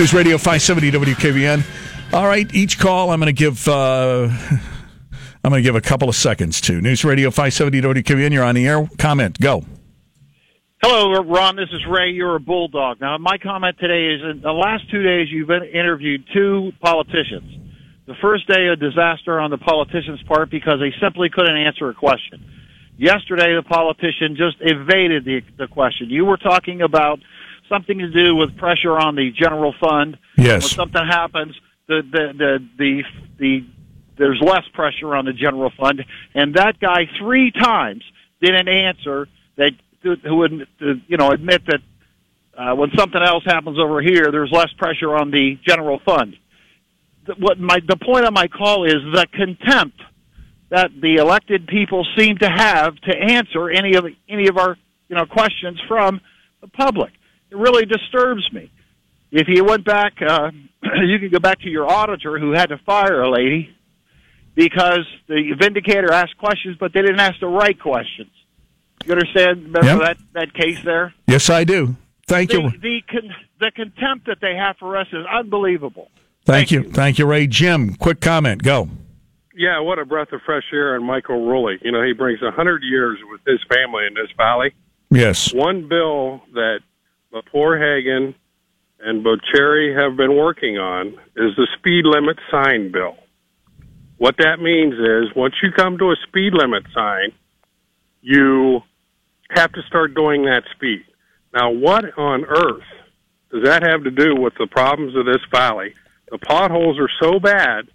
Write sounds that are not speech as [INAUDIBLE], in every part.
News Radio 570 WKBN. All right, each call I'm going to give. Uh, [LAUGHS] I'm going to give a couple of seconds to News Radio 570 WKBN. You're on the air. Comment. Go. Hello, Ron. This is Ray. You're a bulldog. Now, my comment today is in the last two days, you've interviewed two politicians. The first day, a disaster on the politician's part because they simply couldn't answer a question. Yesterday, the politician just evaded the, the question. You were talking about something to do with pressure on the general fund. Yes. When something happens, the the the the, the there's less pressure on the general fund, and that guy three times didn't answer that who would you know admit that uh, when something else happens over here, there's less pressure on the general fund. What my the point of my call is the contempt that the elected people seem to have to answer any of any of our you know questions from the public. It really disturbs me. If you went back, uh, [CLEARS THROAT] you could go back to your auditor who had to fire a lady because the vindicator asked questions, but they didn't ask the right questions. You understand? Remember Yep. that that case there? Yes, I do. Thank The you. the, con- the contempt that they have for us is unbelievable. Thank you. Thank you, Ray. Jim, quick comment. Go. Yeah, what a breath of fresh air on Michael Rulli. You know, he brings a hundred years with his family in this valley. Yes. One bill that Lepore Hagan and Boccieri have been working on is the speed limit sign bill. What that means is once you come to a speed limit sign, you have to start doing that speed. Now, what on earth does that have to do with the problems of this valley? The potholes are so bad,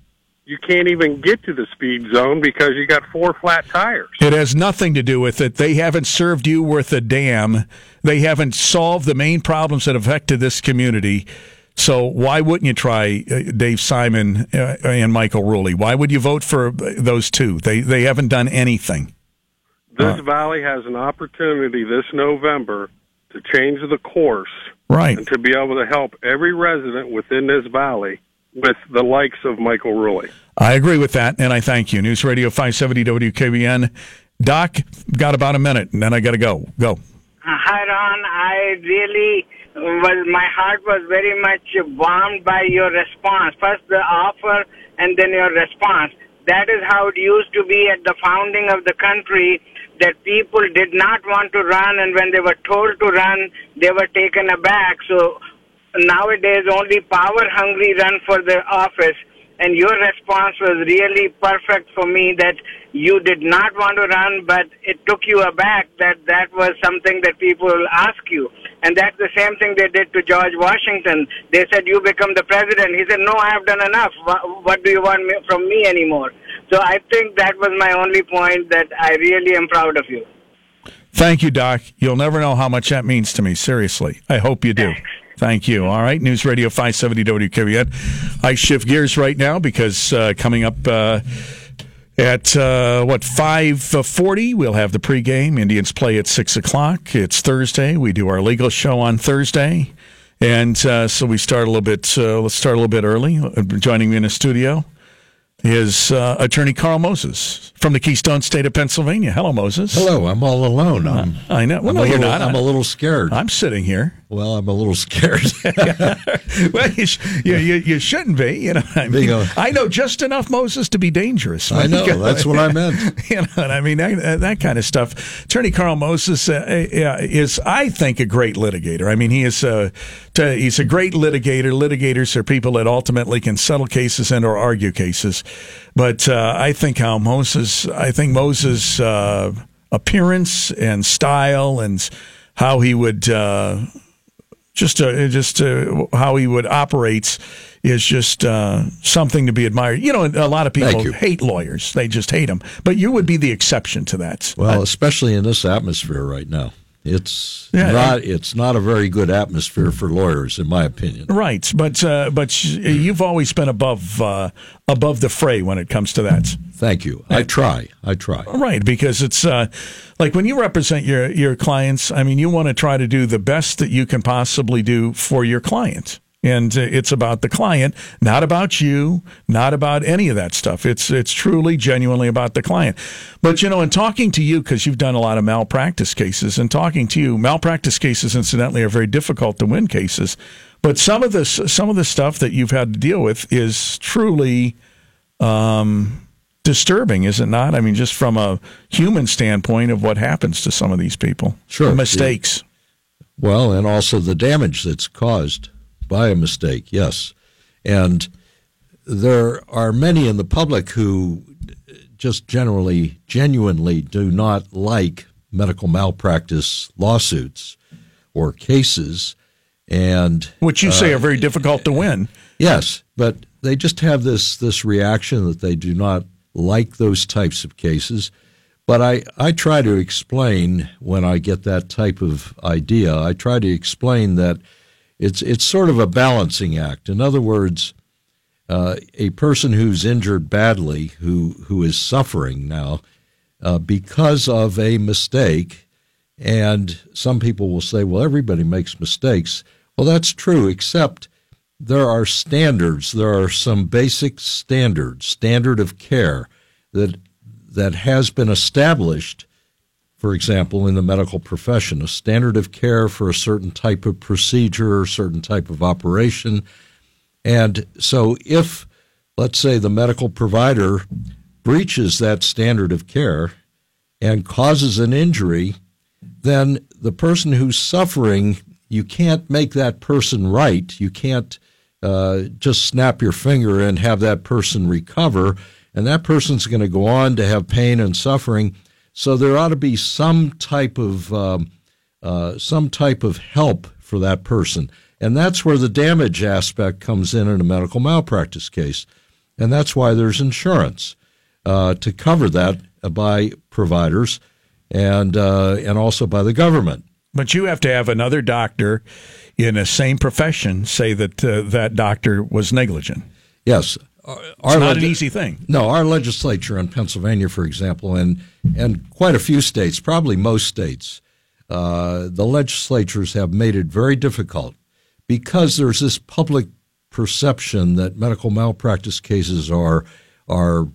you can't even get to the speed zone because you got four flat tires. It has nothing to do with it. They haven't served you worth a damn. They haven't solved the main problems that affected this community. So why wouldn't you try uh, Dave Simon uh, and Michael Rulli? Why would you vote for those two? They they haven't done anything. This valley has an opportunity this November to change the course Right. and to be able to help every resident within this valley with the likes of Michael Rulli. I agree with that, and I thank you. News Radio 570 WKBN. Doc, got about a minute, and then I got to go. Go. Uh, hi, Ron. I really was, my heart was very much warmed by your response. First the offer and then your response. That is how it used to be at the founding of the country that people did not want to run and when they were told to run, they were taken aback. So nowadays only power hungry run for the office and your response was really perfect for me that you did not want to run but it took you aback that that was something that people ask you and that's the same thing they did to george washington they said you become the president he said no i have done enough what do you want me, from me anymore so i think that was my only point that i really am proud of you Thank you, Doc. You'll never know how much that means to me. Seriously. I hope you do. Thank you. All right. News Radio 570 WKBN. I shift gears right now because uh, coming up uh, at uh, what 540 we'll have the pregame. Indians play at 6 o'clock. It's Thursday. We do our legal show on Thursday. And uh, so we start a little bit, uh, let's start a little bit early. Uh, Joining me in the studio is uh, attorney Carl Moses from the Keystone State of Pennsylvania. Hello, Moses. Hello, I'm all alone. I'm, I know. Well, I'm no, you're little, not. I'm a little scared. I'm sitting here. Well, I'm a little scared. [LAUGHS] well, you, sh- you, you, you shouldn't be. You know, I mean, a- I know just enough Moses to be dangerous. I know. [LAUGHS] That's what I meant. [LAUGHS] You know, I mean that, that kind of stuff. Attorney Carl Moses uh, uh, is, I think, a great litigator. I mean, he is uh, to, he's a great litigator. Litigators are people that ultimately can settle cases and or argue cases. But uh, I think how Moses, I think Moses' uh, appearance and style and how he would. Just uh, just uh, how he would operate is just uh, something to be admired. You know, a lot of people hate lawyers; they just hate them. But you would be the exception to that. well, especially in this atmosphere right now. It's Yeah, not. It's not a very good atmosphere for lawyers, in my opinion. right? But uh, but you've always been above uh, above the fray when it comes to that. Thank you. I try. I try. Right, because it's uh, like when you represent your your clients. I mean, you want to try to do the best that you can possibly do for your client. And uh, it's about the client, not about you, not about any of that stuff. It's it's truly, genuinely about the client. But you know, in talking to you, because you've done a lot of malpractice cases, and talking to you, malpractice cases, incidentally, are very difficult to win cases. But some of this, some of the stuff that you've had to deal with is truly. Um, disturbing, is it not? I mean, just from a human standpoint of what happens to some of these people. Sure. The mistakes. Well, and also the damage that's caused by a mistake, yes. And there are many in the public who just generally, genuinely do not like medical malpractice lawsuits or cases. And which you say uh, are very difficult to win. Yes, but they just have this this reaction that they do not like those types of cases. But I, I try to explain when I get that type of idea, I try to explain that it's, it's sort of a balancing act. In other words, uh, a person who's injured badly, who, who is suffering now uh, because of a mistake, and some people will say, well, everybody makes mistakes. Well, that's true, except there are standards. There are some basic standards, standard of care that that has been established. For example, in the medical profession, a standard of care for a certain type of procedure, or certain type of operation, and so if, let's say, the medical provider breaches that standard of care and causes an injury, then the person who's suffering, you can't make that person right. You can't uh, just snap your finger and have that person recover. And that person's going to go on to have pain and suffering. So there ought to be some type of um, uh, some type of help for that person, and that's where the damage aspect comes in in a medical malpractice case, and that's why there's insurance uh, to cover that by providers and uh, and also by the government. But you have to have another doctor in a same profession say that uh, that doctor was negligent. Yes, it's not leg- an easy thing. No, our legislature in Pennsylvania, for example, and and quite a few states, probably most states, uh, the legislatures have made it very difficult because there's this public perception that medical malpractice cases are are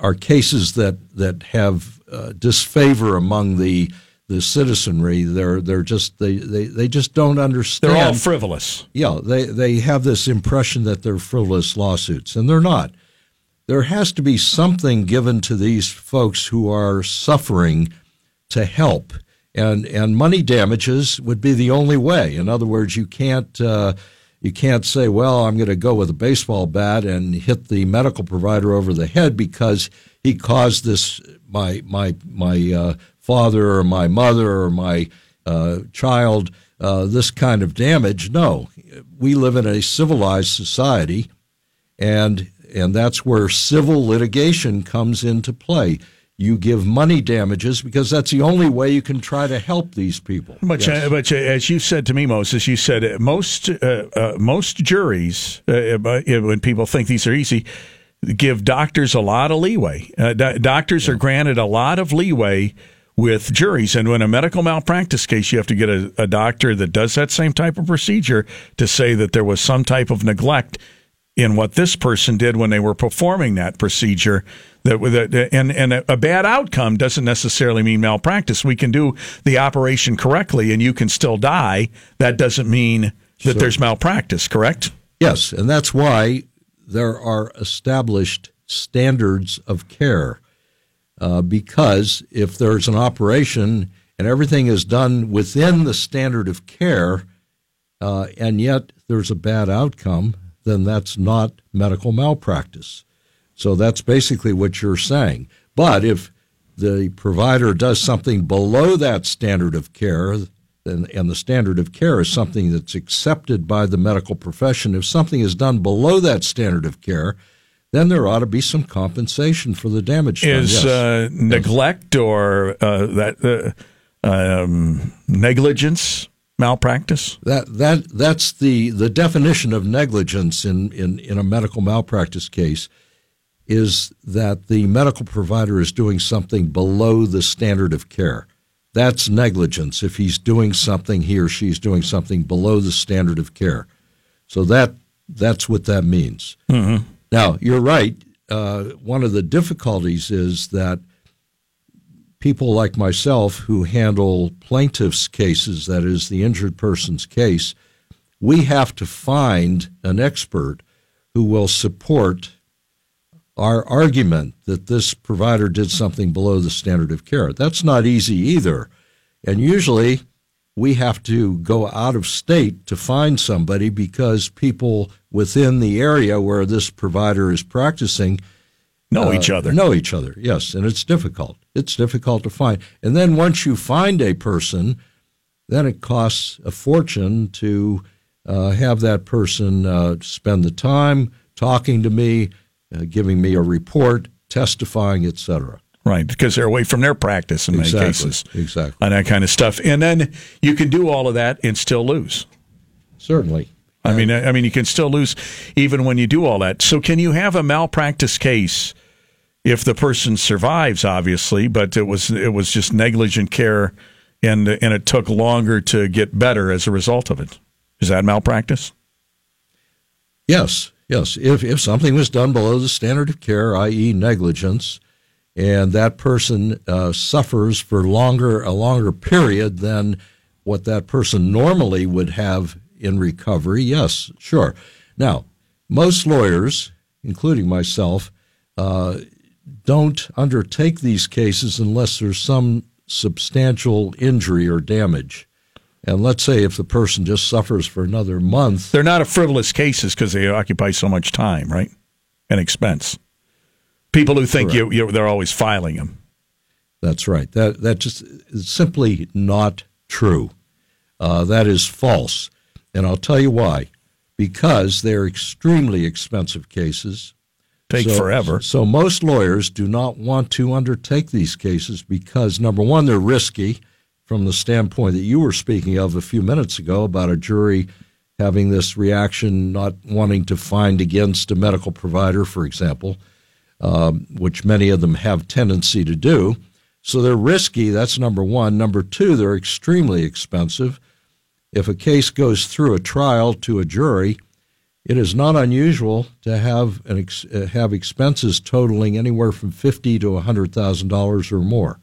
are cases that that have uh, disfavor among the the citizenry. They're they're just they, they, they just don't understand. They're all frivolous. Yeah, they they have this impression that they're frivolous lawsuits, and they're not. There has to be something given to these folks who are suffering to help, and and money damages would be the only way. In other words, you can't. Uh, you can't say, well, I'm going to go with a baseball bat and hit the medical provider over the head because he caused this my my my uh, father or my mother or my uh, child uh, this kind of damage. No, we live in a civilized society, and and that's where civil litigation comes into play. You give money damages because that's the only way you can try to help these people. But, yes. uh, but uh, as you said to me, Moses, you said uh, most uh, most juries, when people think these are easy, give doctors a lot of leeway. doctors yeah. are granted a lot of leeway with juries. And when a medical malpractice case, you have to get a, a, doctor that does that same type of procedure to say that there was some type of neglect in what this person did when they were performing that procedure. That, that and and a bad outcome doesn't necessarily mean malpractice. We can do the operation correctly, and you can still die. That doesn't mean that sure. there's malpractice. Correct? Yes, and that's why there are established standards of care uh, because if there's an operation and everything is done within the standard of care, uh, and yet there's a bad outcome, then that's not medical malpractice. So that's basically what you're saying. But if the provider does something below that standard of care, and, and, the standard of care is something that's accepted by the medical profession, if something is done below that standard of care, then there ought to be some compensation for the damage. Is yes. uh, neglect or uh, that uh, um, negligence malpractice? That that that's the the definition of negligence in, in, in a medical malpractice case is that the medical provider is doing something below the standard of care. That's negligence if he's doing something, he or she's doing something below the standard of care. So that that's what that means. Mm-hmm. Now you're right. Uh, one of the difficulties is that people like myself who handle plaintiffs' cases, that is the injured person's case, we have to find an expert who will support our argument that this provider did something below the standard of care. That's not easy either. And usually we have to go out of state to find somebody because people within the area where this provider is practicing know uh, each other. Know each other, yes. And it's difficult. It's difficult to find. And then once you find a person, then it costs a fortune to uh, have that person uh, spend the time talking to me, uh, giving me a report, testifying, etc. Right, because they're away from their practice in exactly, many cases. Exactly. And that kind of stuff. And then you can do all of that and still lose. Certainly. I mean, I mean, you can still lose even when you do all that. So, can you have a malpractice case if the person survives? Obviously, but it was it was just negligent care, and and it took longer to get better as a result of it. Is that malpractice? Yes, yes. If if something was done below the standard of care, i.e., negligence, and that person uh, suffers for longer a longer period than what that person normally would have in recovery, yes, sure. Now, most lawyers, including myself, uh, don't undertake these cases unless there's some substantial injury or damage. And let's say if the person just suffers for another month. They're not a frivolous cases because they occupy so much time, right? And expense. People who think you, you, they're always filing them. That's right. That that just is simply not true. Uh, that is false, and I'll tell you why. Because they're extremely expensive cases. Take so, forever. So most lawyers do not want to undertake these cases because number one, they're risky from the standpoint that you were speaking of a few minutes ago about a jury having this reaction, not wanting to find against a medical provider, for example, um, which many of them have tendency to do. So they're risky. That's number one. Number two, they're extremely expensive. If a case goes through a trial to a jury, it is not unusual to have ex- uh, have expenses totaling anywhere from fifty to hundred thousand dollars or more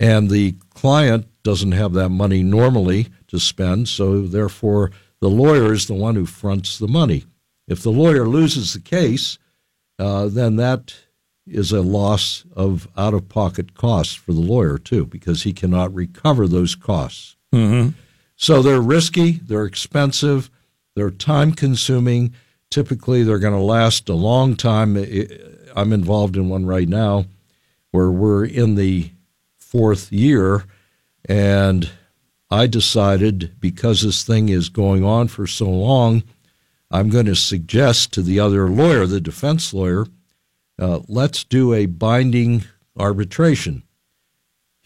and the client doesn't have that money normally to spend, so therefore the lawyer is the one who fronts the money. If the lawyer loses the case, uh, then that is a loss of out of pocket costs for the lawyer, too, because he cannot recover those costs. Mm-hmm. So they're risky, they're expensive, they're time consuming. Typically, they're going to last a long time. I'm involved in one right now where we're in the fourth year. And I decided because this thing is going on for so long, I'm going to suggest to the other lawyer, the defense lawyer, uh, let's do a binding arbitration.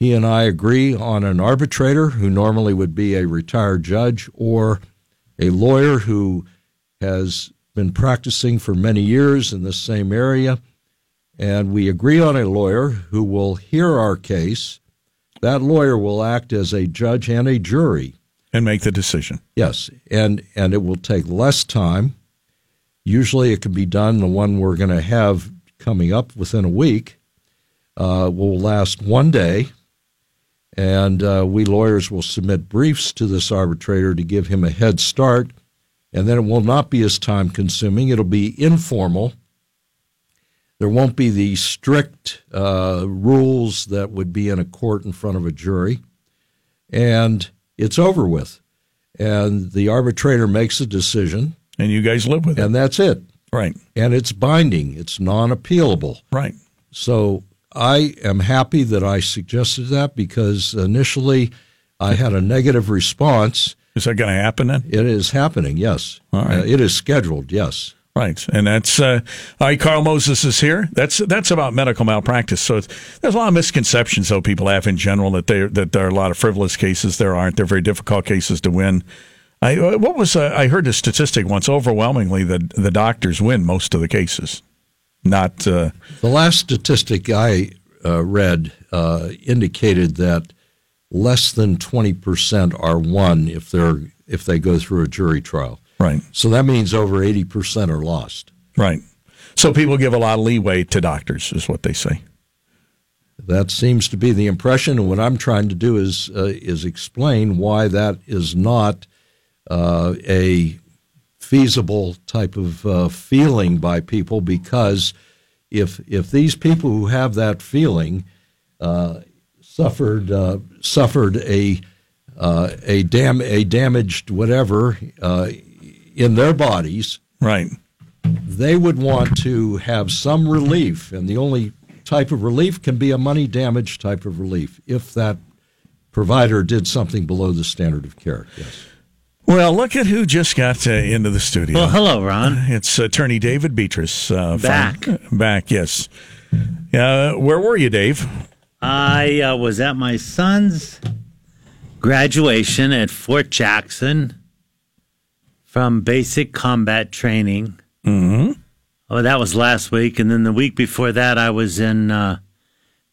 He and I agree on an arbitrator who normally would be a retired judge or a lawyer who has been practicing for many years in the same area and we agree on a lawyer who will hear our case. That lawyer will act as a judge and a jury and make the decision. Yes, and and it will take less time. Usually, it can be done. The one we're going to have coming up within a week uh, will last one day, and uh, we lawyers will submit briefs to this arbitrator to give him a head start, and then it will not be as time consuming. It'll be informal there won't be the strict uh, rules that would be in a court in front of a jury. And it's over with. And the arbitrator makes a decision. And you guys live with it. And that's it. Right. And it's binding, it's non appealable. Right. So I am happy that I suggested that because initially I had a negative response. Is that going to happen then? It is happening, yes. All right. Uh, it is scheduled, yes. Right, and that's uh, all right. Carl Moses is here. That's that's about medical malpractice. So there's a lot of misconceptions though people have in general that they that there are a lot of frivolous cases. There aren't. They're very difficult cases to win. I uh, what was uh, I heard a statistic once. Overwhelmingly, that the doctors win most of the cases. Not uh, the last statistic I uh, read uh, indicated that less than twenty percent are won if they're if they go through a jury trial. Right. So that means over 80% are lost. Right. So people give a lot of leeway to doctors, is what they say. That seems to be the impression, and what I'm trying to do is uh, is explain why that is not uh, a feasible type of uh, feeling by people. Because if if these people who have that feeling uh, suffered uh, suffered a uh, a dam a damaged whatever in their bodies, right? They would want to have some relief, and the only type of relief can be a money damage type of relief if that provider did something below the standard of care. Yes. Well, look at who just got uh, into the studio. Well, hello, Ron. [LAUGHS] It's Attorney David Betras. Uh, back. From, back, yes. Uh, where were you, Dave? I uh, was at my son's graduation at Fort Jackson from basic combat training. Mm-hmm. Oh, that was last week, and then the week before that, I was in uh,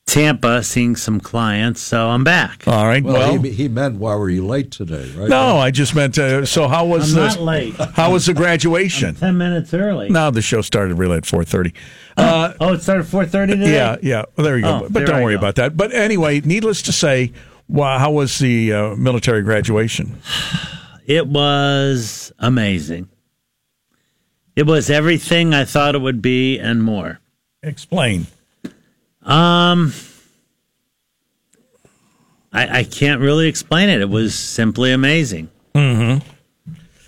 Tampa seeing some clients. So I'm back. All right. Well, Well, he, he meant why were you late today, right? no, I just meant. Uh, so how was I'm the not late. how was the graduation? Ten minutes early. No, the show started really at four thirty. Uh, Oh, it started four thirty today. yeah, yeah. Well, there you go. Oh, but there don't I worry go. about that. But anyway, needless to say, wow, how was the uh, military graduation? [SIGHS] It was amazing. It was everything I thought it would be and more. Explain. Um, I, I can't really explain it. It was simply amazing. Mm-hmm.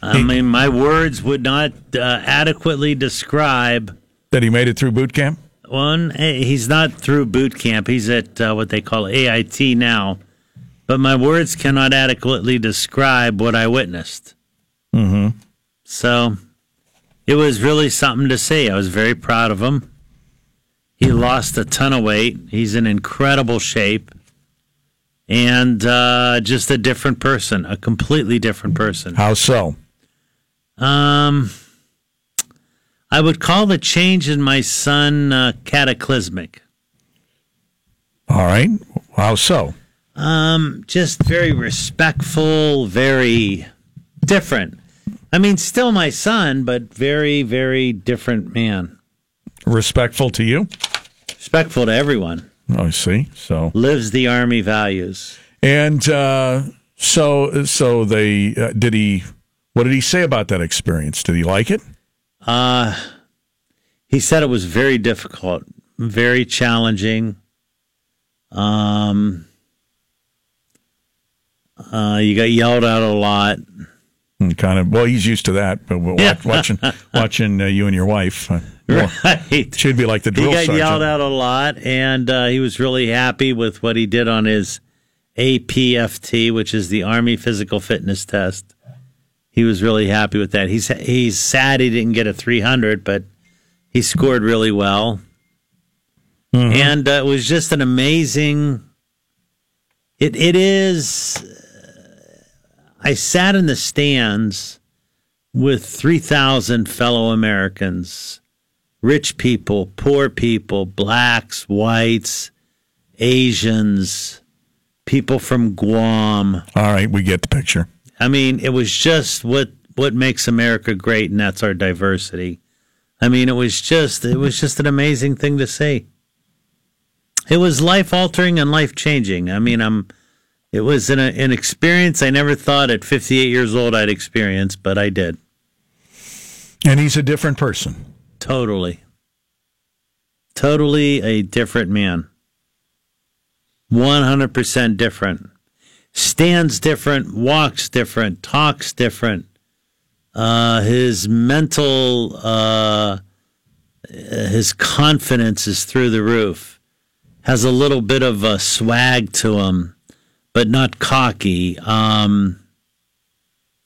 I mean, my words would not uh, adequately describe That he made it through boot camp. one. eh, He's not through boot camp. He's at uh, what they call AIT now. But my words cannot adequately describe what I witnessed. Mm-hmm. So it was really something to see. I was very proud of him. He lost a ton of weight. He's in incredible shape. And uh, just a different person, a completely different person. How so? Um, I would call the change in my son uh, cataclysmic. All right. How so? Um, just very respectful, very different. I mean, still my son, but very, very different man. Respectful to you? Respectful to everyone. I see. So Lives the Army values. and uh, so so they uh, did he? What did he say about that experience? Did he like it? Uh, he said it was very difficult, very challenging. Um, uh, you got yelled at a lot. And kind of. Well, he's used to that. But Yeah. watching [LAUGHS] watching uh, you and your wife, uh, Right. should be like the drill. He got sergeant. yelled at a lot, and uh, he was really happy with what he did on his APFT, which is the Army Physical Fitness Test. He was really happy with that. He's he's sad he didn't get a 300, but he scored really well, Mm-hmm. and uh, it was just an amazing. It it is. I sat in the stands with 3,000 fellow Americans rich people, poor people, blacks, whites, Asians, people from Guam. All right, we get the picture. I mean, it was just what what makes America great, and that's our diversity. I mean, it was just it was just an amazing thing to see. It was life altering and life changing. I mean, I'm. It was an an experience I never thought at 58 years old I'd experience, but I did And he's a different person. totally, totally a different man. 100% different. Stands different, walks different, talks different. Uh, his mental, uh, his confidence is through the roof. Has a little bit of a swag to him, but not cocky. Um,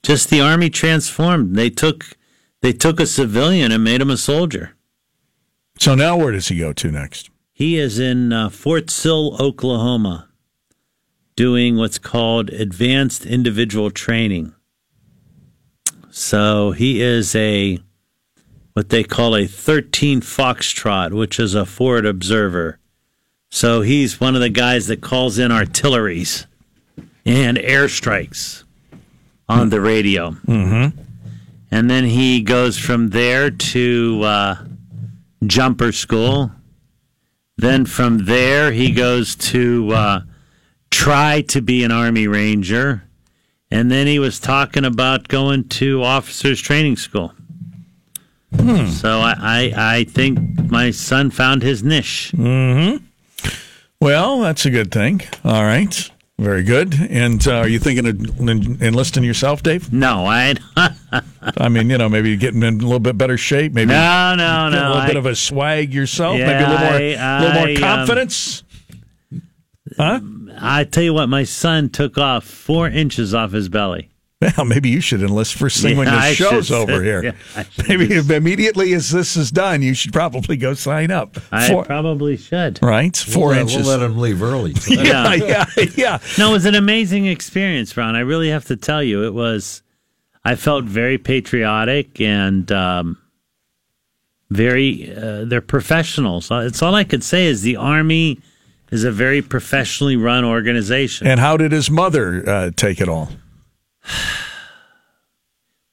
just the army transformed. They took, they took a civilian and made him a soldier. So now where does he go to next? He is in uh, Fort Sill, Oklahoma, doing what's called advanced individual training. So he is a what they call a 13 Foxtrot, which is a forward observer. So he's one of the guys that calls in artilleries and airstrikes on the radio. Mm-hmm. and then he goes from there to uh, jumper school. Then from there, he goes to uh, try to be an Army Ranger. And then he was talking about going to officers training school. So I, I, I think my son found his niche. Well, that's a good thing. All right. Very good. And uh, are you thinking of en- enlisting yourself, Dave? No, I [LAUGHS] I mean, you know, maybe getting in a little bit better shape, maybe no no no. a little I- bit of a swag yourself, maybe a little more, I- little more I, um, confidence. huh? I tell you what, my son took off four inches off his belly. Well, maybe you should enlist first [LAUGHS] thing when Yeah, the I show's should- over here. yeah, [LAUGHS] maybe just- immediately as this is done, you should probably go sign up. I Four- probably should. right, 4 we'll, let- inches. We'll let him leave early. [LAUGHS] yeah, yeah, yeah. No, it was an amazing experience, Ron. I really have to tell you, it was. I felt very patriotic and um, very. Uh, they're professionals. Uh, It's all I could say is the Army is a very professionally run organization. And how did his mother uh, take it all? [SIGHS]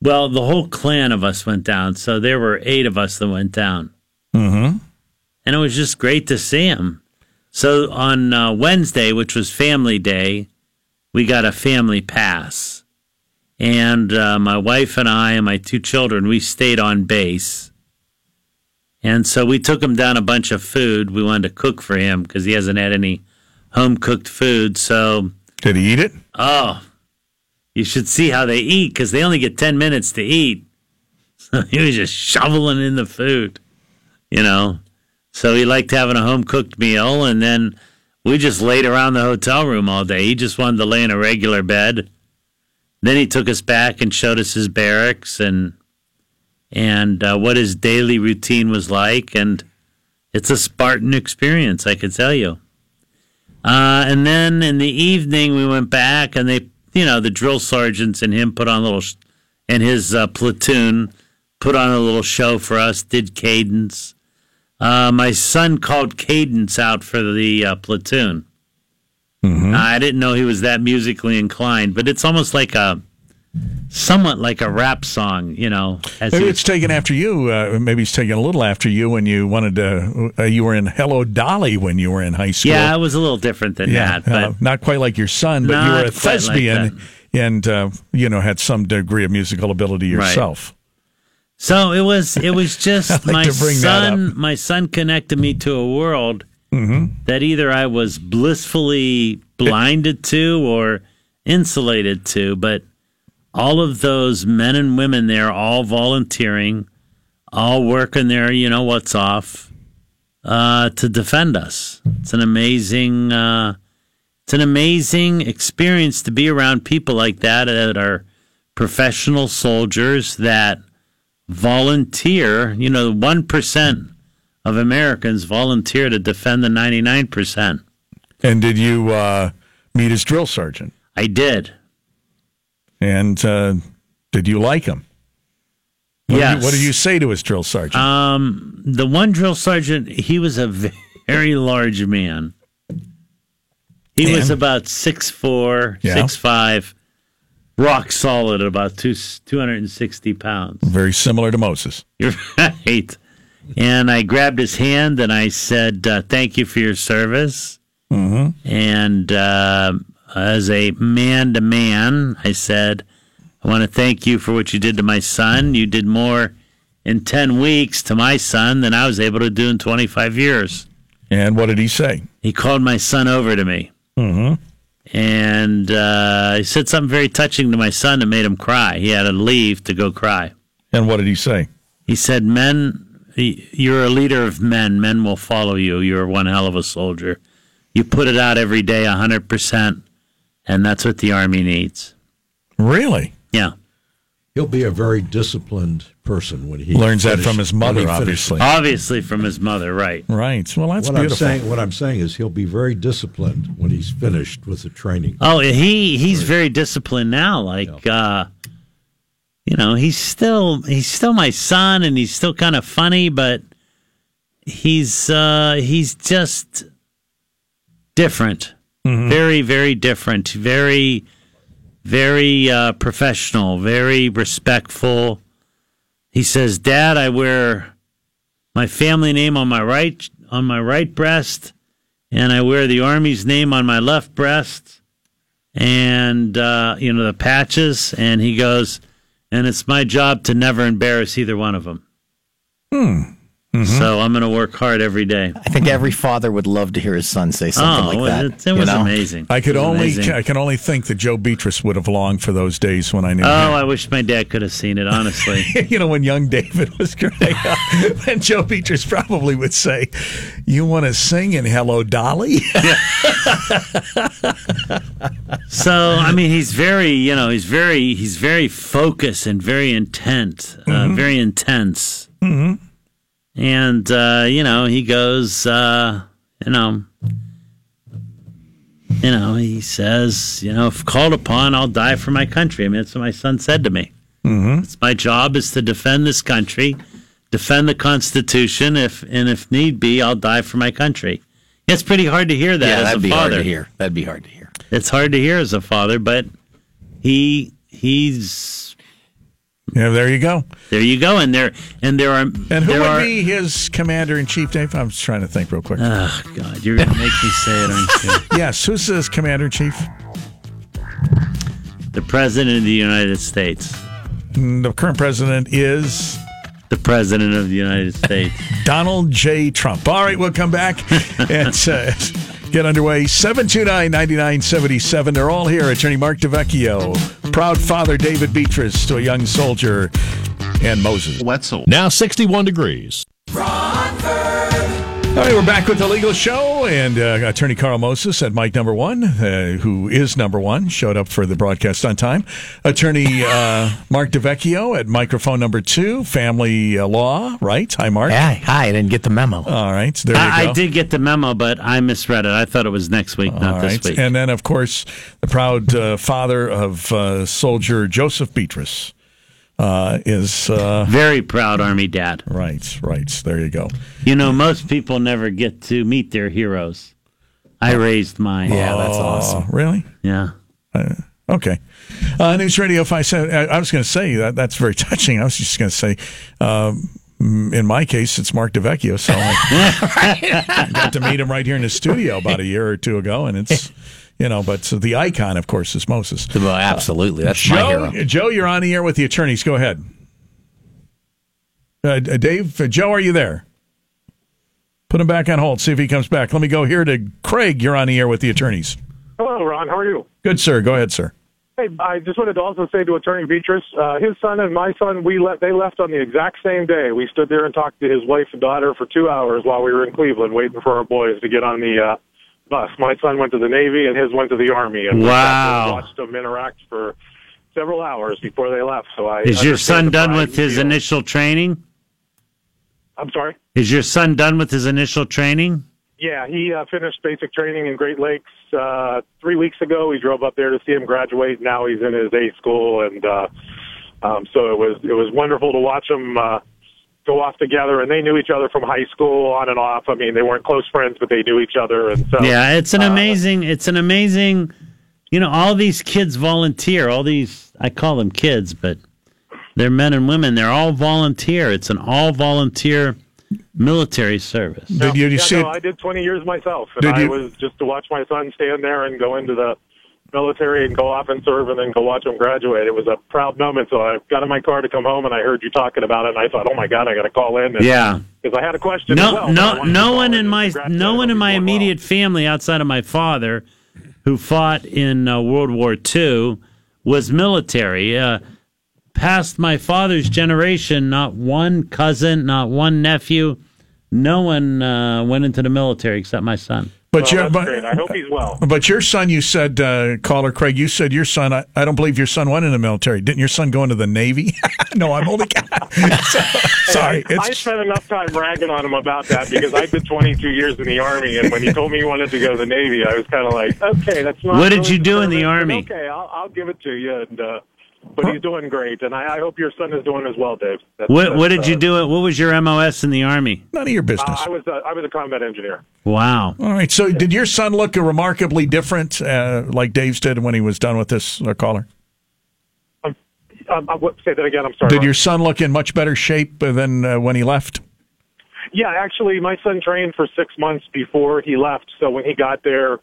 Well, the whole clan of us went down, so there were eight of us that went down. Mm-hmm. and it was just great to see him. So on uh, Wednesday, which was Family Day, we got a family pass, and uh, my wife and I and my two children we stayed on base, and so we took him down a bunch of food. We wanted to cook for him because he hasn't had any home cooked food. So Did he eat it? oh, you should see how they eat because they only get ten minutes to eat. So [LAUGHS] he was just shoveling in the food, you know. So he liked having a home cooked meal, and then we just laid around the hotel room all day. He just wanted to lay in a regular bed. Then he took us back and showed us his barracks and and uh, what his daily routine was like, and it's a Spartan experience, I could tell you. Uh, and then in the evening, we went back, and they, you know, the drill sergeants and him put on a little, sh- and his uh, platoon put on a little show for us. Did cadence. Uh, my son called cadence out for the uh, platoon. I didn't know he was that musically inclined, but it's almost like a, somewhat like a rap song, you know. As Maybe it's taken after you. Uh, maybe it's taken a little after you when you wanted to. Uh, you were in Hello Dolly when you were in high school. yeah, it was a little different than that, but uh, not quite like your son, but you were a quite like thespian and uh, you know had some degree of musical ability yourself. So it was it was [LAUGHS] just like my to bring that son my son connected me to a world Mm-hmm. that either I was blissfully blinded to or insulated to, but all of those men and women there all volunteering, all working their, you know, what's off uh, to defend us. It's an amazing uh, it's an amazing experience to be around people like that that are professional soldiers that volunteer. You know, one percent of Americans volunteer to defend the ninety-nine percent. And did you uh, meet his drill sergeant? I did. And uh, did you like him? What yes. Did you, what did you say to his drill sergeant? Um, the one drill sergeant, he was a [LAUGHS] very large man. He was about six four, Yeah. six five, rock solid, about two two hundred and sixty pounds. Very similar to Moses. [LAUGHS] You're right. And I grabbed his hand and I said, uh, "Thank you for your service." Mm-hmm. And uh, as a man to man, I said, "I want to thank you for what you did to my son. You did more in ten weeks to my son than I was able to do in twenty five years." And what did he say? He called my son over to me. Mm-hmm. And uh, he said something very touching to my son that made him cry. He had to leave to go cry. And what did he say? He said, Men, you're a leader of men. Men will follow you. You're one hell of a soldier. You put it out every day, 100%, and that's what the Army needs. Really? Yeah. He'll be a very disciplined person when he Learns that from his mother, obviously. Obviously, from his mother, right. Right. Well, that's What I'm beautiful. saying, what I'm saying is, he'll be very disciplined when he's finished with the training. Oh, he he's very disciplined now. Like, uh, you know, he's still he's still my son, and he's still kind of funny, but he's uh, he's just different. Very, very different. Very, very uh, professional. Very respectful. he says, "Dad, I wear my family name on my right on my right breast, and I wear the Army's name on my left breast, and uh, you know the patches." And he goes, "And it's my job to never embarrass either one of them." Hmm. So I'm going to work hard every day. I think every father would love to hear his son say something oh, like that. It, it was know? amazing. I could only amazing. I can only think that Joe Betras would have longed for those days when I knew him. Oh, him. I wish my dad could have seen it. Honestly, [LAUGHS] you know, when young David was growing up, [LAUGHS] and Joe Betras probably would say, "You want to sing in Hello Dolly?" [LAUGHS] so I mean, he's very, you know, he's very, he's very focused and very intent, uh, very intense. Mhm. And uh, you know, he goes, uh, you know, you know, he says, you know, if called upon, I'll die for my country. I mean, that's what my son said to me. Mm-hmm. It's my job is to defend this country, defend the Constitution. If and if need be, I'll die for my country. It's pretty hard to hear that yeah, as that'd a be father. hard to hear. That'd be hard to hear. It's hard to hear as a father, but he he's Yeah, there you go. there. You go, and there and there are And who there would are, be his commander in chief, Dave? I was trying to think real quick. Oh God, you're gonna make me say it, aren't you? [LAUGHS] yes, who's his commander in chief? The president of the United States. Mm, The current president is The president of the United States. [LAUGHS] Donald J. Trump. All right, we'll come back [LAUGHS] and uh, get underway. 729 9977. They're all here. Attorney Mark DeVecchio, proud father David Betras to a young soldier, and Moses. Wetzel. Now 61 degrees. All right, we're back with the legal show, and uh, Attorney Carl Moses at Mike number one, uh, who is number one, showed up for the broadcast on time. Attorney uh, Mark DeVecchio at microphone number two, family uh, law, right? Hi, Mark. Yeah, hi. I didn't get the memo. All right, there you I, go. I did get the memo, but I misread it. I thought it was next week, not All this right. week. And then, of course, the proud uh, father of uh, soldier Joseph Betras uh, is. Uh, Very proud Army dad. right, right. There you go. You know, most people never get to meet their heroes. I raised mine. Yeah, that's awesome. Oh, really? Yeah. Okay. Uh, News Radio 57. I, I was going to say that that's very [LAUGHS] touching. I was just going to say, um, in my case, it's Mark DeVecchio. So I [LAUGHS] [LAUGHS] got to meet him right here in the studio about a year or two ago. And it's, you know, but so the icon, of course, is Moses. Well, absolutely. That's my Joe, hero. Joe, you're on the air with the attorneys. Go ahead. Uh, Dave, uh, Joe, are you there? Put him back on hold. See if he comes back. Let me go here to Craig. You're on the air with the attorneys. Hello, Ron. How are you? Good, sir. Go ahead, sir. Hey, I just wanted to also say to Attorney Betras, uh, his son and my son, we left. They left on the exact same day. We stood there and talked to his wife and daughter for two hours while we were in Cleveland, waiting for our boys to get on the uh, bus. My son went to the Navy, and his went to the Army, and we sat there and Wow. watched them interact for several hours before they left. So I Is your son done with his feel. initial training? I'm sorry. Is your son done with his initial training? Yeah, he uh, finished basic training in Great Lakes uh, three weeks ago. We drove up there to see him graduate. Now he's in his A school, and uh, um, so it was it was wonderful to watch him. uh, go off together. And they knew each other from high school on and off. I mean, they weren't close friends, but they knew each other. And so yeah, it's an uh, amazing. It's an amazing. You know, all these kids volunteer. All these, I call them kids, but they're men and women. They're all volunteer. It's an all volunteer military service. Did you, you yeah, see no. I did 20 years myself, and Did I you- was just to watch my son stand there and go into the military and go off and serve, and then go watch them graduate. It was a proud moment. So I got in my car to come home, and I heard you talking about it, and I thought, oh my god, I got to call in. And, Yeah. because I had a question. as No, well, no, no one in my no one in my doing well. immediate family outside of my father, who fought in uh, World War II, was military. Uh, past my father's generation, not one cousin, not one nephew, no one uh, went into the military except my son. But Well, your that's but, great. I hope he's well. but your son, you said, uh, caller Craig, you said your son. I, I don't believe your son went in the military. Didn't your son go into the Navy? [LAUGHS] no, I'm only. [LAUGHS] So- sorry, I it's spent enough time ragging on him about that because I did 22 years in the army, and when he told me he wanted to go to the Navy, I was kind of like, okay, that's not. What did you do in the Army? Okay, I'll, I'll give it to you. And uh, but he's doing great, and I, I hope your son is doing as well, Dave. That's, What what that's, did you uh, do? What was your MOS in the army? none of your business. I was a, I was a combat engineer. Wow. All right. So, did your son look remarkably different, uh, like Dave's did when he was done with this uh, caller? Um, uh, what, say that again. I'm sorry. Did Ron. your son look in much better shape than uh, when he left? Yeah, actually, my son trained for six months before he left. So when he got there,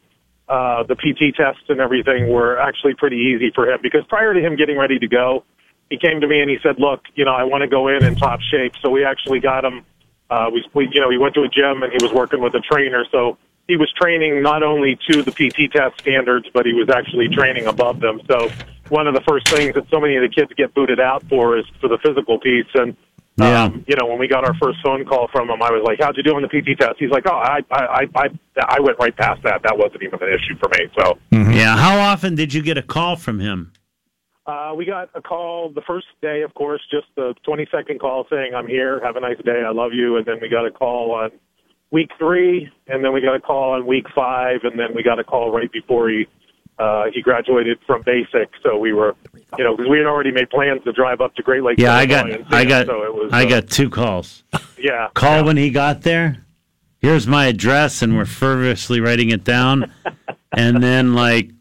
uh, the PT tests and everything were actually pretty easy for him because prior to him getting ready to go, he came to me and he said, "Look, you know, I want to go in in top shape." So we actually got him. Uh, we, we, you know, he went to a gym and he was working with a trainer. So he was training not only to the PT test standards, but he was actually training above them. So one of the first things that so many of the kids get booted out for is for the physical piece. And Yeah. um, you know, when we got our first phone call from him, I was like, "How'd you do on the PT test?" He's like, "Oh, I, I, I, I, I went right past that. That wasn't even an issue for me." So Yeah. How often did you get a call from him? uh, we got a call the first day, of course, just the 20 second call saying, "I'm here. Have a nice day. I love you." And then we got a call on week three, and then we got a call on week five, and then we got a call right before he uh, he graduated from basic. So we were, you know, because we had already made plans to drive up to Great Lakes. Yeah, I got, Illinois and see I got, so it was, I uh, got two calls. yeah. Call when he got there. Here's my address, and we're fervently writing it down. [LAUGHS] and then, like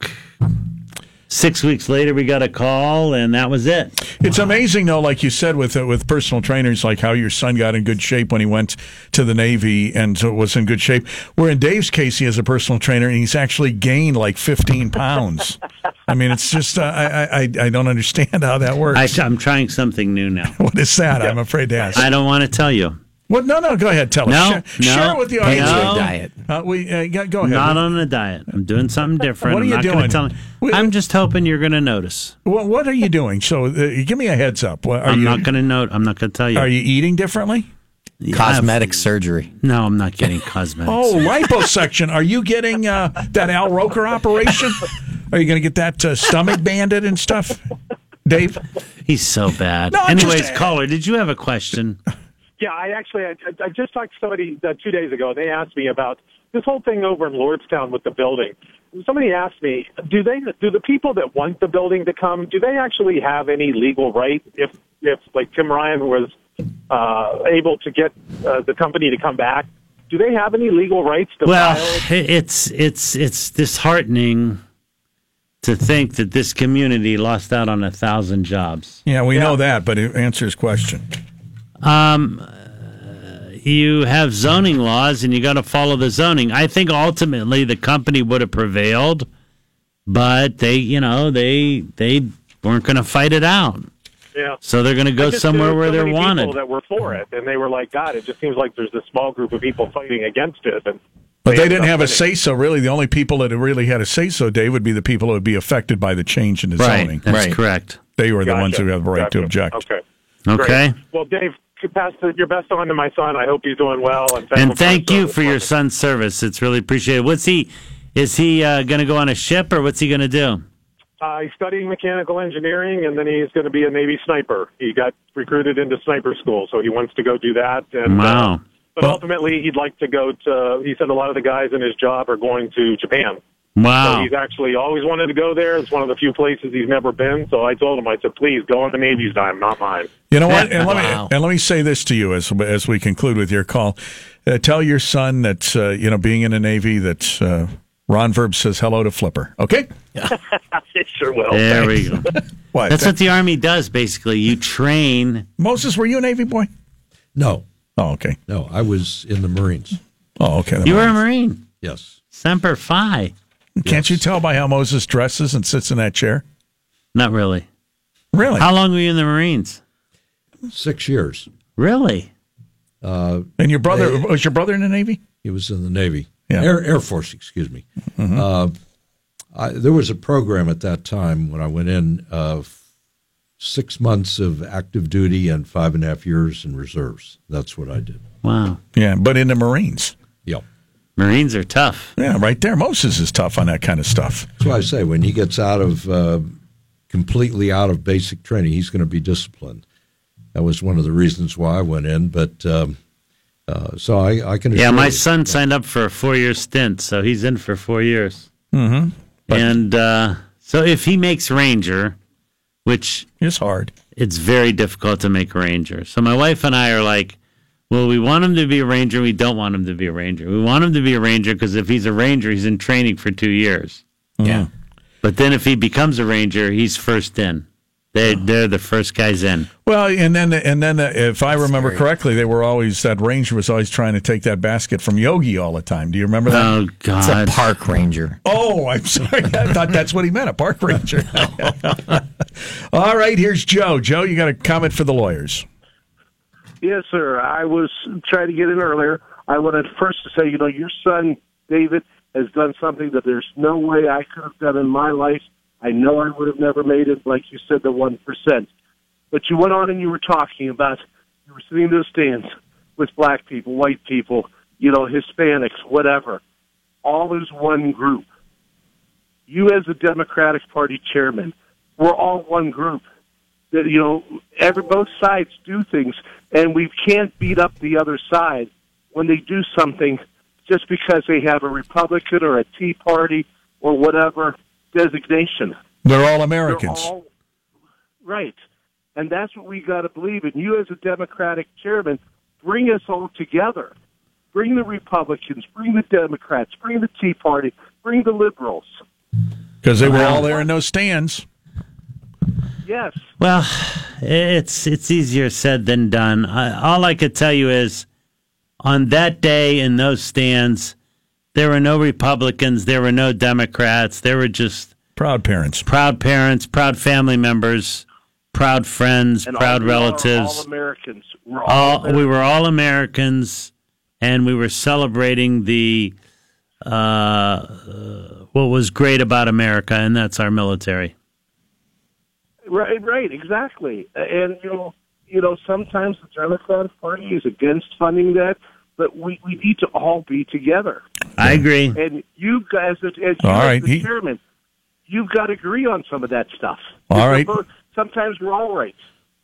six weeks later, we got a call, and that was it. It's amazing, though, like you said, with uh, with personal trainers, like how your son got in good shape when he went to the Navy and so was in good shape. Where in Dave's case, he has a personal trainer and he's actually gained like 15 pounds. I mean, it's just uh, I, I I don't understand how that works. I, I'm trying something new now. [LAUGHS] what is that? I'm afraid to ask. I don't want to tell you. What? No, no. Go ahead. Tell us. No, share, no, share it with the audience. no. diet. Uh, we uh, go, go ahead. Not on a diet. I'm doing something different. What are I'm you not doing? Tell We- I'm just hoping you're going to notice. what, what are you doing? So, uh, give me a heads up. What, are I'm you not going to note. I'm not going to tell you. are you eating differently? Yeah, Cosmetic surgery. No, I'm not getting cosmetics. Oh, liposuction. Are you getting uh, that Al Roker operation? Are you going to get that uh, stomach banded and stuff, Dave? He's so bad. No, I'm just- Anyways, caller, did you have a question? Yeah, I actually I, I just talked to somebody uh, two days ago. They asked me about this whole thing over in Lordstown with the building. Somebody asked me, do they do the people that want the building to come? Do they actually have any legal right if if like Tim Ryan was uh, able to get uh, the company to come back? Do they have any legal rights to Well, file? it's it's it's disheartening to think that this community lost out on a thousand jobs. Yeah, we know that, but it answers question. Um, uh, you have zoning laws, and you got to follow the zoning. I think ultimately the company would have prevailed, but they, you know, they they weren't going to fight it out. Yeah. So they're going to go somewhere where so they're many wanted. People that were for it, and they were like, "God, it just seems like there's this small group of people fighting against it." And But they ended didn't up have a say so. Really, the only people that really had a say so, Dave, would be the people who would be affected by the change in the Right, zoning. that's Right. correct. They were the Gotcha. ones who have the right to object. Okay. Okay. Great. Well, Dave, could pass the, your best on to my son. I hope he's doing well. And, thank And thank you for your son's service. It's really appreciated. What's he? Is he uh, going to go on a ship, or what's he going to do? Uh, he's studying mechanical engineering, and then he's going to be a Navy sniper. He got recruited into sniper school, so he wants to go do that. And, Wow. Uh, but ultimately, he'd like to go to. He said a lot of the guys in his job are going to Japan. So Wow. he's actually always wanted to go there. It's one of the few places he's never been. So I told him, I said, please go on the Navy's dime, not mine. You know what? [LAUGHS] And let Wow. me and let me say this to you as as we conclude with your call. Uh, tell your son that uh, you know, being in the Navy, that uh, Ron Verb says hello to Flipper. Okay. Yeah. [LAUGHS] it sure will. There we go. [LAUGHS] What? That's what the army does. Basically, you train. Moses, were you a Navy boy? No, Oh, okay. no, I was in the Marines. Oh, okay. You were a marine. Yes. Semper Fi. Can't you tell by how Moses dresses and sits in that chair? Not really. Really? How long were you in the Marines? Six years. Really? Uh, and your brother was your brother in the Navy? he was in the Navy. Yeah. Air, Air Force, excuse me. Uh, I, there was a program at that time when I went in of six months of active duty and five and a half years in reserves. That's what I did. Wow. Yeah, but in the Marines. Yep. Marines are tough. Yeah, right there. Moses is tough on that kind of stuff. That's why I say when he gets out of uh, completely out of basic training, he's going to be disciplined. That was one of the reasons why I went in. But um, uh, so I, I can. Yeah, my you- son signed up for a four-year stint, so he's in for four years. Mm-hmm. and uh, so if he makes Ranger, which is hard. it's very difficult to make a Ranger. So my wife and I are like, well, we want him to be a Ranger. We don't want him to be a Ranger. We want him to be a Ranger because if he's a Ranger, he's in training for two years. Yeah. But then if he becomes a Ranger, he's first in. They they're the first guys in. Well, and then and then uh, if I remember correctly, they were always that ranger was always trying to take that basket from Yogi all the time. Do you remember that? Oh It's a park ranger. Oh, I'm sorry. I thought that's what he meant, a park ranger. [LAUGHS] all right, here's Joe. Joe, you got a comment for the lawyers. Yes, sir. I was trying to get in earlier. I wanted first to say, you know, your son David has done something that there's no way I could have done in my life. I know I would have never made it, like you said, the one percent. But you went on and you were talking about you were sitting in those stands with black people, white people, you know, Hispanics, whatever, all as one group. You, as the Democratic Party chairman, we're all one group you know every both sides do things and we can't beat up the other side when they do something just because they have a republican or a tea party or whatever designation. They're all They're Americans. all- right. And that's what we got to believe and you as a democratic chairman bring us all together. Bring the republicans bring the democrats bring the tea party bring the liberals. Because they were all there in those stands. Yes Well, it's it's easier said than done. I, all I could tell you is, on that day in those stands, there were no Republicans, there were no Democrats, there were just Proud parents. proud parents, proud family members, proud friends, and proud all, we relatives. all americans we're all, all we were all Americans, and we were celebrating the uh, uh, what was great about America, and that's our military. Right, right, exactly. And you know, you know, sometimes the Democratic Party is against funding that, but we we need to all be together. I agree. And you guys, as, All you as right, the he- chairman, you've got to agree on some of that stuff. All right. Sometimes we're all right.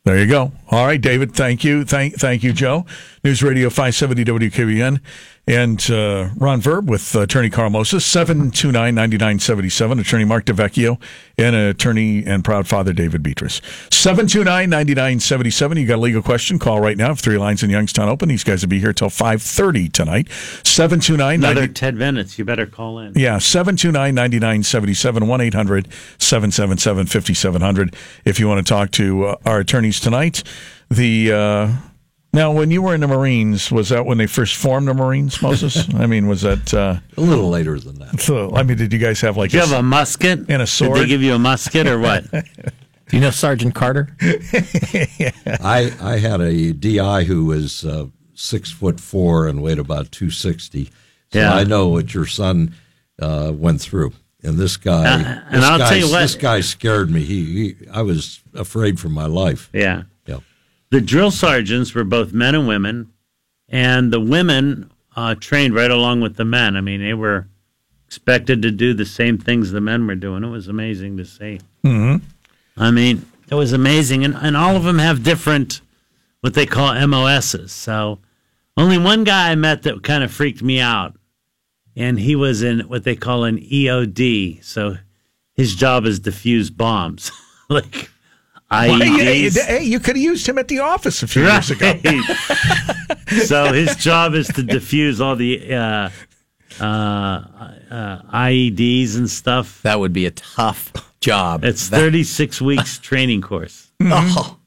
There you go. All right, David. Thank you. Thank, thank you, Joe. News Radio 570 WKBN. And uh, Ron Verb with Attorney Carl Moses, 729 9977. Attorney Mark DeVecchio and Attorney and proud father David Betras. 729 9977. You got a legal question? Call right now. Three lines in Youngstown open, these guys will be here till 530 tonight. 729 Another ten minutes. You better call in. yeah, 729 9977 1 800 777 5700 if you want to talk to uh, our attorneys tonight. The. Uh, now, when you were in the Marines, was that when they first formed the Marines, Moses? [LAUGHS] I mean, was that. Uh, A little later than that. so, I mean, did you guys have like Do you have a musket and a sword? Did they give you a musket or what? [LAUGHS] Do you know Sergeant Carter? [LAUGHS] I I had a DI who was uh, six foot four and weighed about two sixty. So Yeah. I know what your son uh, went through. And this guy, Uh, this and I'll guy, tell you what- this guy scared me. He, he, I was afraid for my life. yeah. The drill sergeants were both men and women, and the women uh, trained right along with the men. I mean, they were expected to do the same things the men were doing. It was amazing to see. Mhm. I mean, it was amazing, and and all of them have different what they call MOSs. So, only one guy I met that kind of freaked me out, and he was in what they call an EOD. So, his job is defuse bombs, [LAUGHS] like Hey, hey, IEDs. hey, you could have used him at the office a few years ago. [LAUGHS] [LAUGHS] so his job is to diffuse all the uh, uh, uh, IEDs and stuff. That would be a tough job. It's That- 36 weeks training course. [LAUGHS] Oh.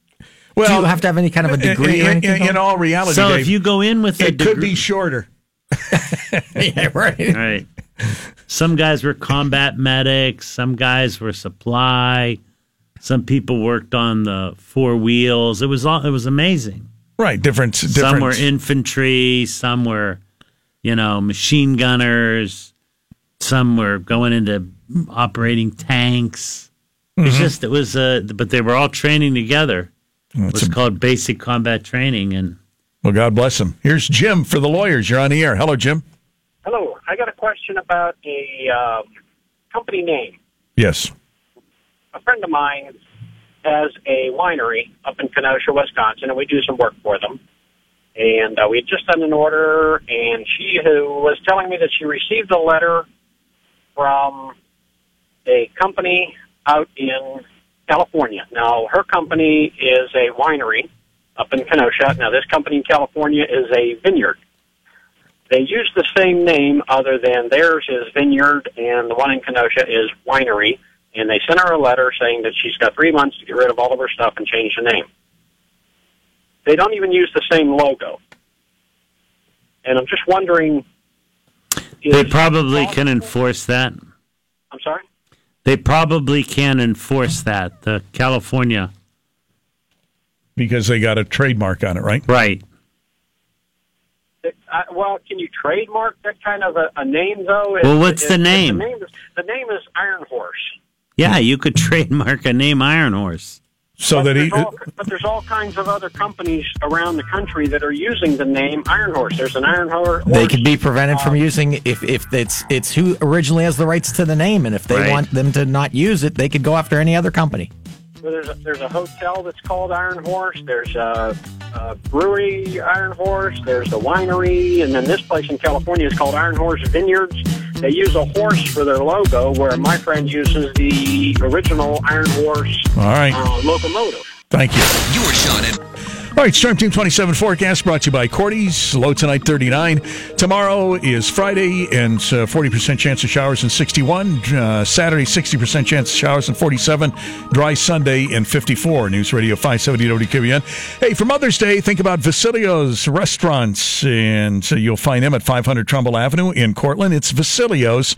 Well, Do you have to have any kind of a degree in, in- in all reality, So Dave, if you go in with a degree it could be shorter. yeah, right. right. Some guys were combat medics. Some guys were supply. Some people worked on the four wheels. It was all. It was amazing. Right, different. different Some were infantry. Some were, you know, machine gunners. Some were going into operating tanks. It's Mhm. just it was. Uh, but they were all training together. It was a- called basic combat training, and Well, God bless him. Here's Jim for the lawyers. You're on the air. Hello, Jim. Hello, I got a question about a um, company name. Yes. A friend of mine has a winery up in Kenosha, Wisconsin, and we do some work for them. And uh, we had just done an order, and she who was telling me that she received a letter from a company out in California. Now, her company is a winery up in Kenosha. Now, this company in California is a vineyard. They use the same name other than theirs is vineyard and the one in Kenosha is winery. And they sent her a letter saying that she's got three months to get rid of all of her stuff and change the name. They don't even use the same logo, and I'm just wondering. They probably can enforce that. I'm sorry. They probably can enforce that. The California, because they got a trademark on it, right? right? Uh, well, can you trademark that kind of a, a name though? If- Well, what's if- the if name? The name is, the name is Iron Horse. Yeah, you could [LAUGHS] trademark a name Iron Horse. So but that he, there's all, but there's all kinds of other companies around the country that are using the name Iron Horse. There's an Iron Horse. They could be prevented from uh, using if if it's it's who originally has the rights to the name, and if they Right. want them to not use it, they could go after any other company. Well, there's a, there's a hotel that's called Iron Horse. There's a, a brewery Iron Horse. There's a winery, and then this place in California is called Iron Horse Vineyards. They use a horse for their logo, where my friend uses the original Iron Horse all right. uh, locomotive. Thank you. You're Sean and All right, Storm Team 27 forecast brought to you by Cordy's. Low tonight 39. Tomorrow is Friday and uh, 40% chance of showers and 61. Uh, Saturday, 60% chance of showers and 47. Dry Sunday and 54. News Radio 570 WKBN. Hey, for Mother's Day, think about Vasilio's restaurants, and uh, you'll find them at 500 Trumbull Avenue in Cortland. It's Vasilio's.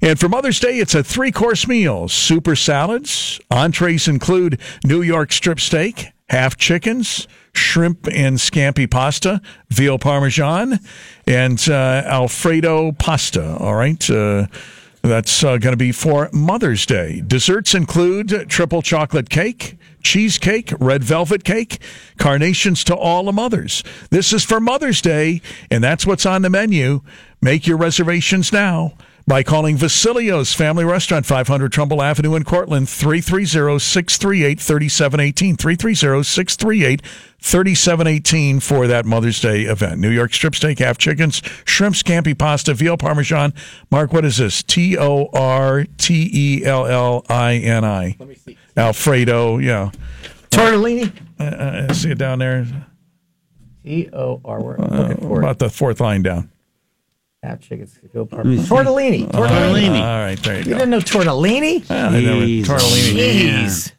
And for Mother's Day, it's a three course meal super salads. Entrees include New York strip steak, half chickens, shrimp and scampi pasta, veal parmesan, and uh, Alfredo pasta. All right. Uh, that's uh, going to be for Mother's Day. Desserts include triple chocolate cake, cheesecake, red velvet cake, carnations to all the mothers. This is for Mother's Day, and that's what's on the menu. Make your reservations now by calling Vasilio's Family Restaurant, 500 Trumbull Avenue in Cortland, 330-638-3718, 330-638-3718 for that Mother's Day event. New York strip steak, half chickens, shrimp scampi pasta, veal parmesan. Mark, what is this? T O R T E L L I N I. Let me see. Alfredo, yeah. Tortellini. Uh, uh, see it down there? T O R. We're Uh, looking for it. about the fourth line down. Half chickens. Go parmesan. Tortellini. All Tortellini. right, there you You go. didn't know tortellini? Yeah, I never- Jeez. tortellini. Jeez.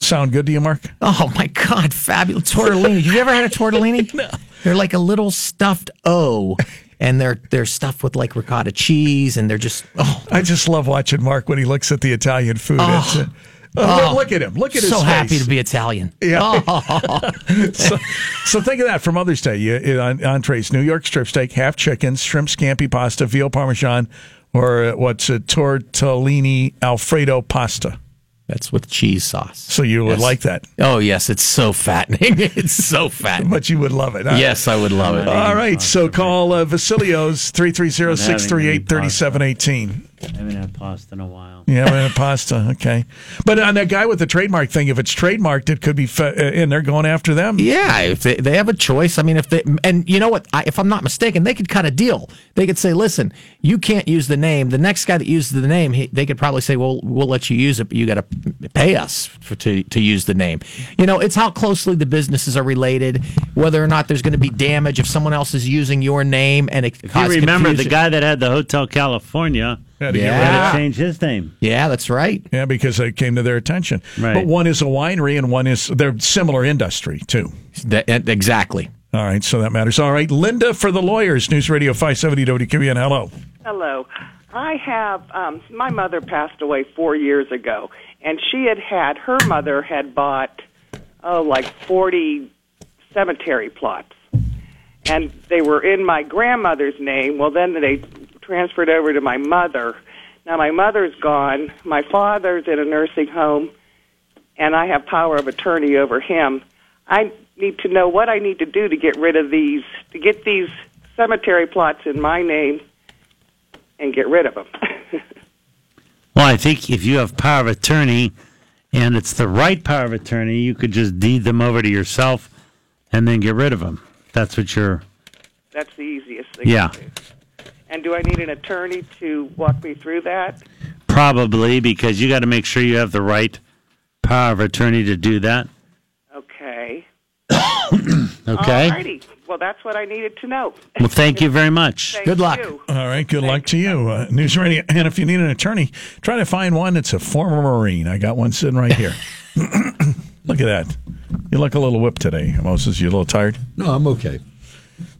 Sound good to you, Mark? Oh my God, fabulous tortellini! Have you ever had a tortellini? [LAUGHS] no. They're like a little stuffed O, and they're they're stuffed with like ricotta cheese, and they're just oh, I just love watching Mark when he looks at the Italian food. Oh. It's, uh, oh, look at him. Look at his so happy to be Italian. Yeah. Oh. [LAUGHS] so, so think of that for Mother's Day. You, you- on entrees: New York strip steak, half chicken, shrimp scampi pasta, veal parmesan, or uh, what's a tortellini Alfredo pasta. That's with cheese sauce. So you would Yes. like that, Oh yes, it's so fattening. [LAUGHS] it's so fattening. but you would love it. huh? Yes, I would love it. All right. So call uh, Vasilio's 330-638-3718. I haven't had pasta in a while. Yeah, but a pasta. Okay. But on that guy with the trademark thing, if it's trademarked, it could be fe- uh, in there going after them. Yeah, if they, they have a choice, I mean, if they and you know what, I, if I'm not mistaken, they could cut a deal. They could say, "Listen, you can't use the name. The next guy that uses the name, he, they could probably say, "Well, we'll let you use it, but you got to pay us for, to to use the name." You know, it's how closely the businesses are related, whether or not there's going to be damage if someone else is using your name and it If you causes remember the guy that had the Hotel California, Had to get Yeah. rid of had it. to change his name. Yeah, that's right. Yeah, because it came to their attention. Right. But one is a winery and one is they're similar industry too. That- exactly. All right, so that matters. All right, Linda for the lawyers, News Radio 570 WKBN. Hello. Hello. I have um my mother passed away 4 years ago and she had had her mother had bought oh like 40 cemetery plots. And they were in my grandmother's name. Well, then they transferred over to my mother. Now my mother's gone. My father's in a nursing home and I have power of attorney over him. I need to know what I need to do to get rid of these to get these cemetery plots in my name and get rid of them. [LAUGHS] Well, I think if you have power of attorney and it's the right power of attorney, you could just deed them over to yourself and then get rid of them. That's what you're. That's the easiest thing. Yeah. And do I need an attorney to walk me through that? probably because you got to make sure you have the right power of attorney to do that. Okay. [COUGHS] Okay. Alrighty. Well, Well, that's what I needed to know. Well, thank you very much. Thank Good luck. you. All right, good luck to you. Uh, News Radio. And if you need an attorney, try to find one that's a former Marine. I got one sitting right here. [LAUGHS] [COUGHS] look at that. You look a little whipped today, Moses. You a little tired? No, I'm okay.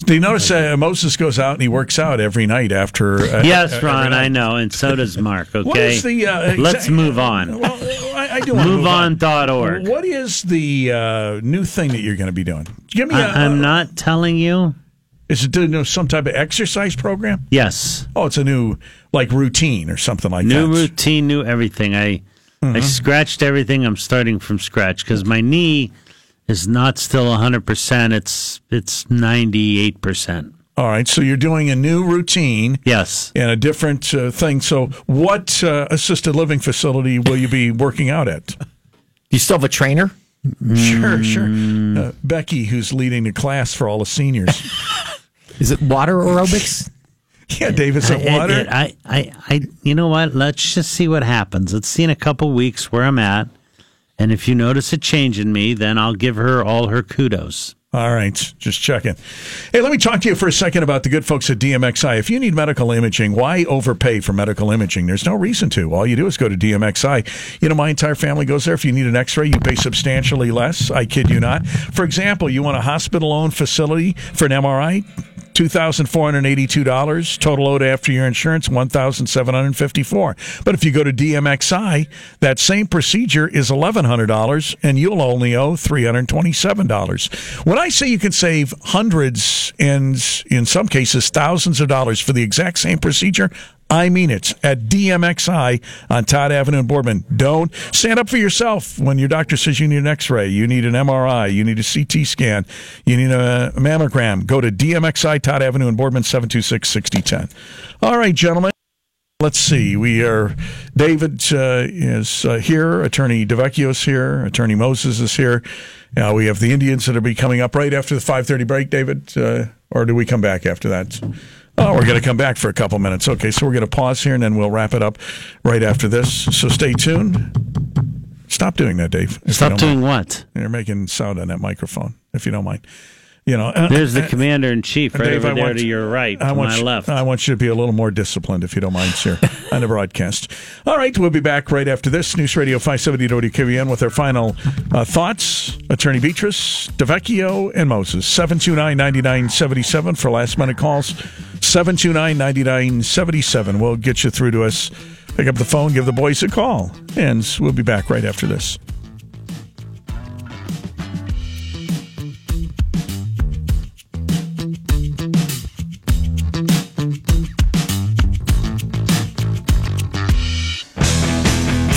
Do you notice uh, Moses goes out and he works out every night after? Uh, [LAUGHS] Yes, Ron. I know, and so does Mark. [LAUGHS] Okay, What is the? Uh, let's move on. Well, I, I do move on. MoveOn.org. What is the uh, new thing that you're going to be doing? Give me. a- I, I'm not telling you. Is it you know, some type of exercise program? Yes, Oh, it's a new like routine or something like new that. New routine, new everything. I Mm-hmm. I scratched everything. I'm starting from scratch because my knee is not still 100. percent It's it's 98 percent. All right, so you're doing a new routine. Yes. And a different uh, thing. So, what uh, assisted living facility will you be working out at? Do you still have a trainer? Sure, sure. Uh, Becky, who's leading the class for all the seniors. [LAUGHS] Is it water aerobics? [LAUGHS] yeah, Dave, is it I- water? I, I, I, you know what? Let's just see what happens. Let's see in a couple weeks where I'm at, and if you notice a change in me, then I'll give her all her kudos. All right, just checking. Hey, let me talk to you for a second about the good folks at DMXI. If you need medical imaging, why overpay for medical imaging? There's no reason to. All you do is go to DMXI. You know, my entire family goes there. If you need an x ray, you pay substantially less. I kid you not. For example, you want a hospital owned facility for an MRI? $2,482. Total owed after your insurance, 1,754. But if you go to DMXI, that same procedure is $1,100 and you'll only owe $327. When I say you can save hundreds and in some cases thousands of dollars for the exact same procedure, I mean it. At DMXI on Todd Avenue in Boardman. Don't stand up for yourself when your doctor says you need an x ray, you need an MRI, you need a CT scan, you need a mammogram. Go to DMXI Todd Avenue in Boardman 726 6010. All right, gentlemen. Let's see. We are. David uh, is uh, here. Attorney DeVecchio is here. Attorney Moses is here. Uh, we have the Indians that are be coming up right after the five thirty break. David, uh, or do we come back after that? Oh, we're going to come back for a couple minutes. Okay, so we're going to pause here and then we'll wrap it up right after this. So stay tuned. Stop doing that, Dave. Stop doing mind. what? You're making sound on that microphone, if you don't mind. You know, There's the commander in chief right Dave, over I there want- to your right, I to want my you, left. I want you to be a little more disciplined, if you don't mind, sir, on the broadcast. All right, we'll be back right after this. News Radio 570 WKBN with our final uh, thoughts. Attorney Betras, DeVecchio, and Moses. 729-9977 for last-minute calls. 729-9977. We'll get you through to us. Pick up the phone, give the boys a call, and we'll be back right after this.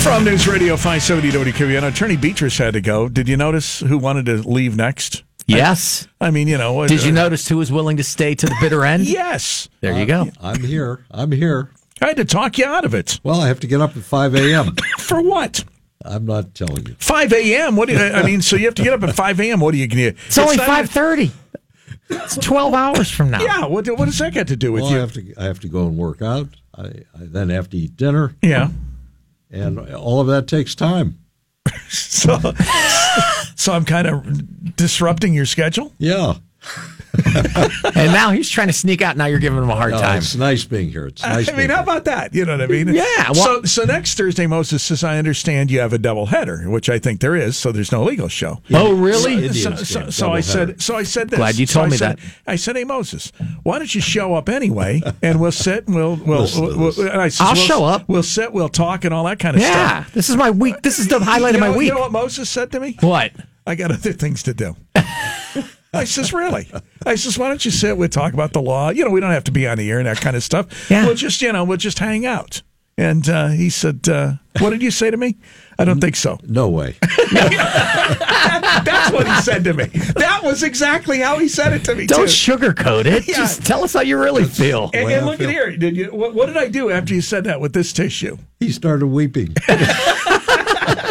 From News Radio 570 WKBN, Attorney Betras had to go. Did you notice who wanted to leave next? Yes. I mean, you know. Did you uh, notice who was willing to stay to the bitter end? [LAUGHS] Yes. There you go. I'm here. I'm here. I had to talk you out of it. Well, I have to get up at 5 a.m. [LAUGHS] For what? I'm not telling you. 5 a.m. What do you, I mean, so you have to get up at 5 a.m. What do you get? It's only five thirty. It's twelve hours from now. Yeah. What, what does that got to do with Well, I you? have to. I have to go and work out. I, I then have to eat dinner, Yeah. And all of that takes time. [LAUGHS] So, so I'm kind of disrupting your schedule. Yeah. [LAUGHS] And now he's trying to sneak out. Now you're giving him a hard No, time. it's nice being here. It's nice. I mean, how about that? You know what I mean? Yeah, well- so, so next Thursday, Moses, as I understand, you have a double header, which I think there is. So there's no legal show. Oh, really? So, Indians so, so I doubleheader. said, so I said this. Glad you So told I me said- that. I said, "Hey Moses, why don't you show up anyway, and we'll sit and we'll we'll." Listen to we'll, and I said, I'll we'll- show up. We'll sit. We'll talk and all that kind of Yeah, stuff. this is my week. This is the highlight You of my know, week. you know what Moses said to me? What? I got other things to do. [LAUGHS] I says, really? I says, why don't you sit? We'll talk about the law. You know, we don't have to be on the air and that kind of stuff. Yeah. We'll just, you know, we'll just hang out. And uh, he said, uh, what did you say to me? I don't think so. No way. [LAUGHS] That's what he said to me. That was exactly how he said it to me, Don't too. sugarcoat it. Yeah. Just tell us how you really feel. and, and I look at here. Did you? What, what did I do after you said that with this tissue? He started weeping. [LAUGHS]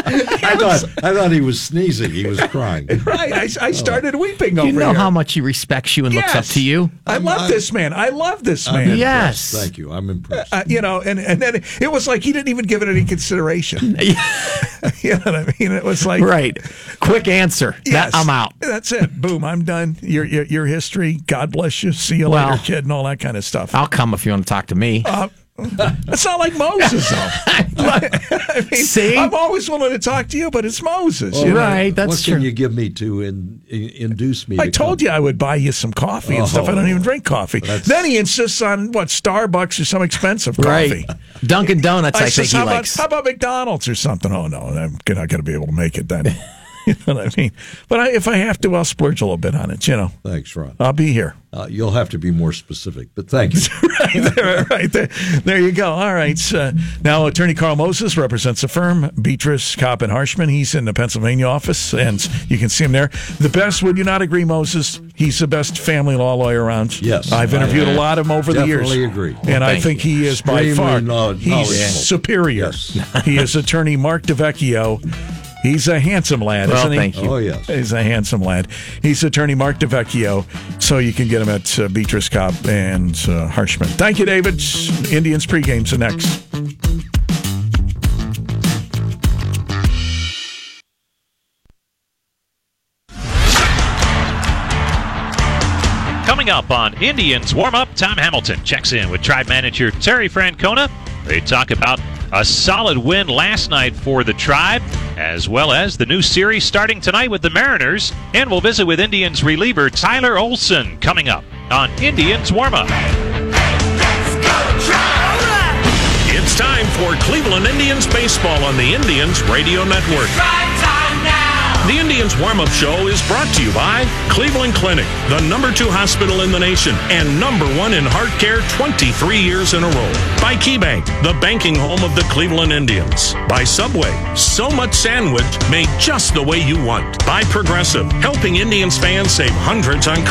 I thought I thought he was sneezing. He was crying. [LAUGHS] right. I, I started weeping over You know here. how much he respects you and looks up to you. I love I'm- this man. I love this I'm man. impressed. Yes. Thank you. I'm impressed. Uh, you know, and, and then it was like he didn't even give it any consideration. [LAUGHS] [LAUGHS] you know what I mean? It was like, Right. Quick answer. yes, That I'm out. That's it. Boom. I'm done. Your, your your history. God bless you. See you Well- later, kid, and all that kind of stuff. I'll come if you want to talk to me. Uh, [LAUGHS] that's not like Moses, though. [LAUGHS] I mean, See? I'm always willing to talk to you, but it's Moses. you know? right. That's what true. can you give me to in, in, induce me? I to told come? you I would buy you some coffee and stuff. I don't Oh. even drink coffee. Then he insists on what Starbucks or some expensive coffee. Right. Dunkin' Donuts, I, think says, he how about, likes. how about McDonald's or something? Oh no, I'm not going to be able to make it then. [LAUGHS] [LAUGHS] you know what I mean? But I, if I have to, I'll splurge a little bit on it. You know, Thanks, Ron. I'll be here. Uh, you'll have to be more specific, but thank you. [LAUGHS] right there, right there. There you go. All right. So now, Attorney Carl Moses represents the firm, Betras, Kopp, and Harshman. He's in the Pennsylvania office, and you can see him there. The best, would you not agree, Moses? He's the best family law lawyer around. Yes. I've interviewed I- a lot of him over the years. Definitely agree. And I thank think he is by Extremely far know- he's knowledgeable. superior. Yes. he is Attorney Mark DeVecchio. He's a handsome lad, Well, isn't he? thank you. Oh, yes. He's a handsome lad. He's attorney Mark DeVecchio, so you can get him at uh, Betras Kopp and uh, Harshman. Thank you, David. Indians pregames are next. Coming up on Indians warm up, Tom Hamilton checks in with tribe manager Terry Francona. They talk about a solid win last night for the tribe, as well as the new series starting tonight with the Mariners. And we'll visit with Indians reliever Tyler Olson coming up on Indians warm up. It's time for Cleveland Indians baseball on the Indians Radio Network. The Indians warm up show is brought to you by Cleveland Clinic, the number two hospital in the nation and number one in heart care 23 years in a row. By KeyBank, the banking home of the Cleveland Indians. By Subway, so much sandwich made just the way you want. By Progressive, helping Indians fans save hundreds on car.